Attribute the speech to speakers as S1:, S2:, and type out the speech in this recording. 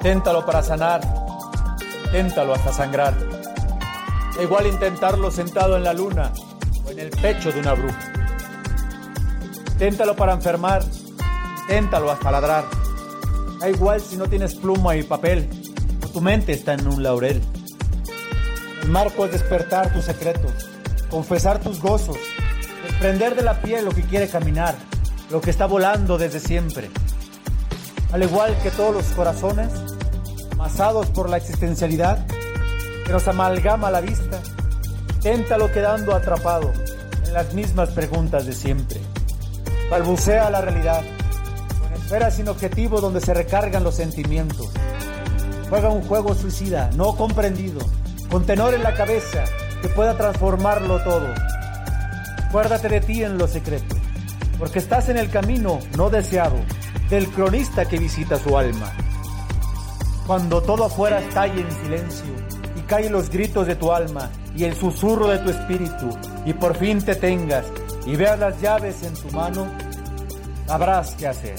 S1: Téntalo para sanar, téntalo hasta sangrar. Da igual intentarlo sentado en la luna o en el pecho de una bruja. Téntalo para enfermar, téntalo hasta ladrar. Da igual si no tienes pluma y papel o tu mente está en un laurel. El marco es despertar tus secretos, confesar tus gozos, desprender de la piel lo que quiere caminar, lo que está volando desde siempre. Al igual que todos los corazones, amasados por la existencialidad, que nos amalgama la vista, téntalo quedando atrapado en las mismas preguntas de siempre. Balbucea la realidad, con esferas sin objetivo donde se recargan los sentimientos. Juega un juego suicida, no comprendido, con tenor en la cabeza que pueda transformarlo todo. Acuérdate de ti en lo secreto, porque estás en el camino no deseado del cronista que visita su alma. Cuando todo afuera estalle en silencio y caen los gritos de tu alma y el susurro de tu espíritu y por fin te tengas y veas las llaves en tu mano, sabrás qué hacer.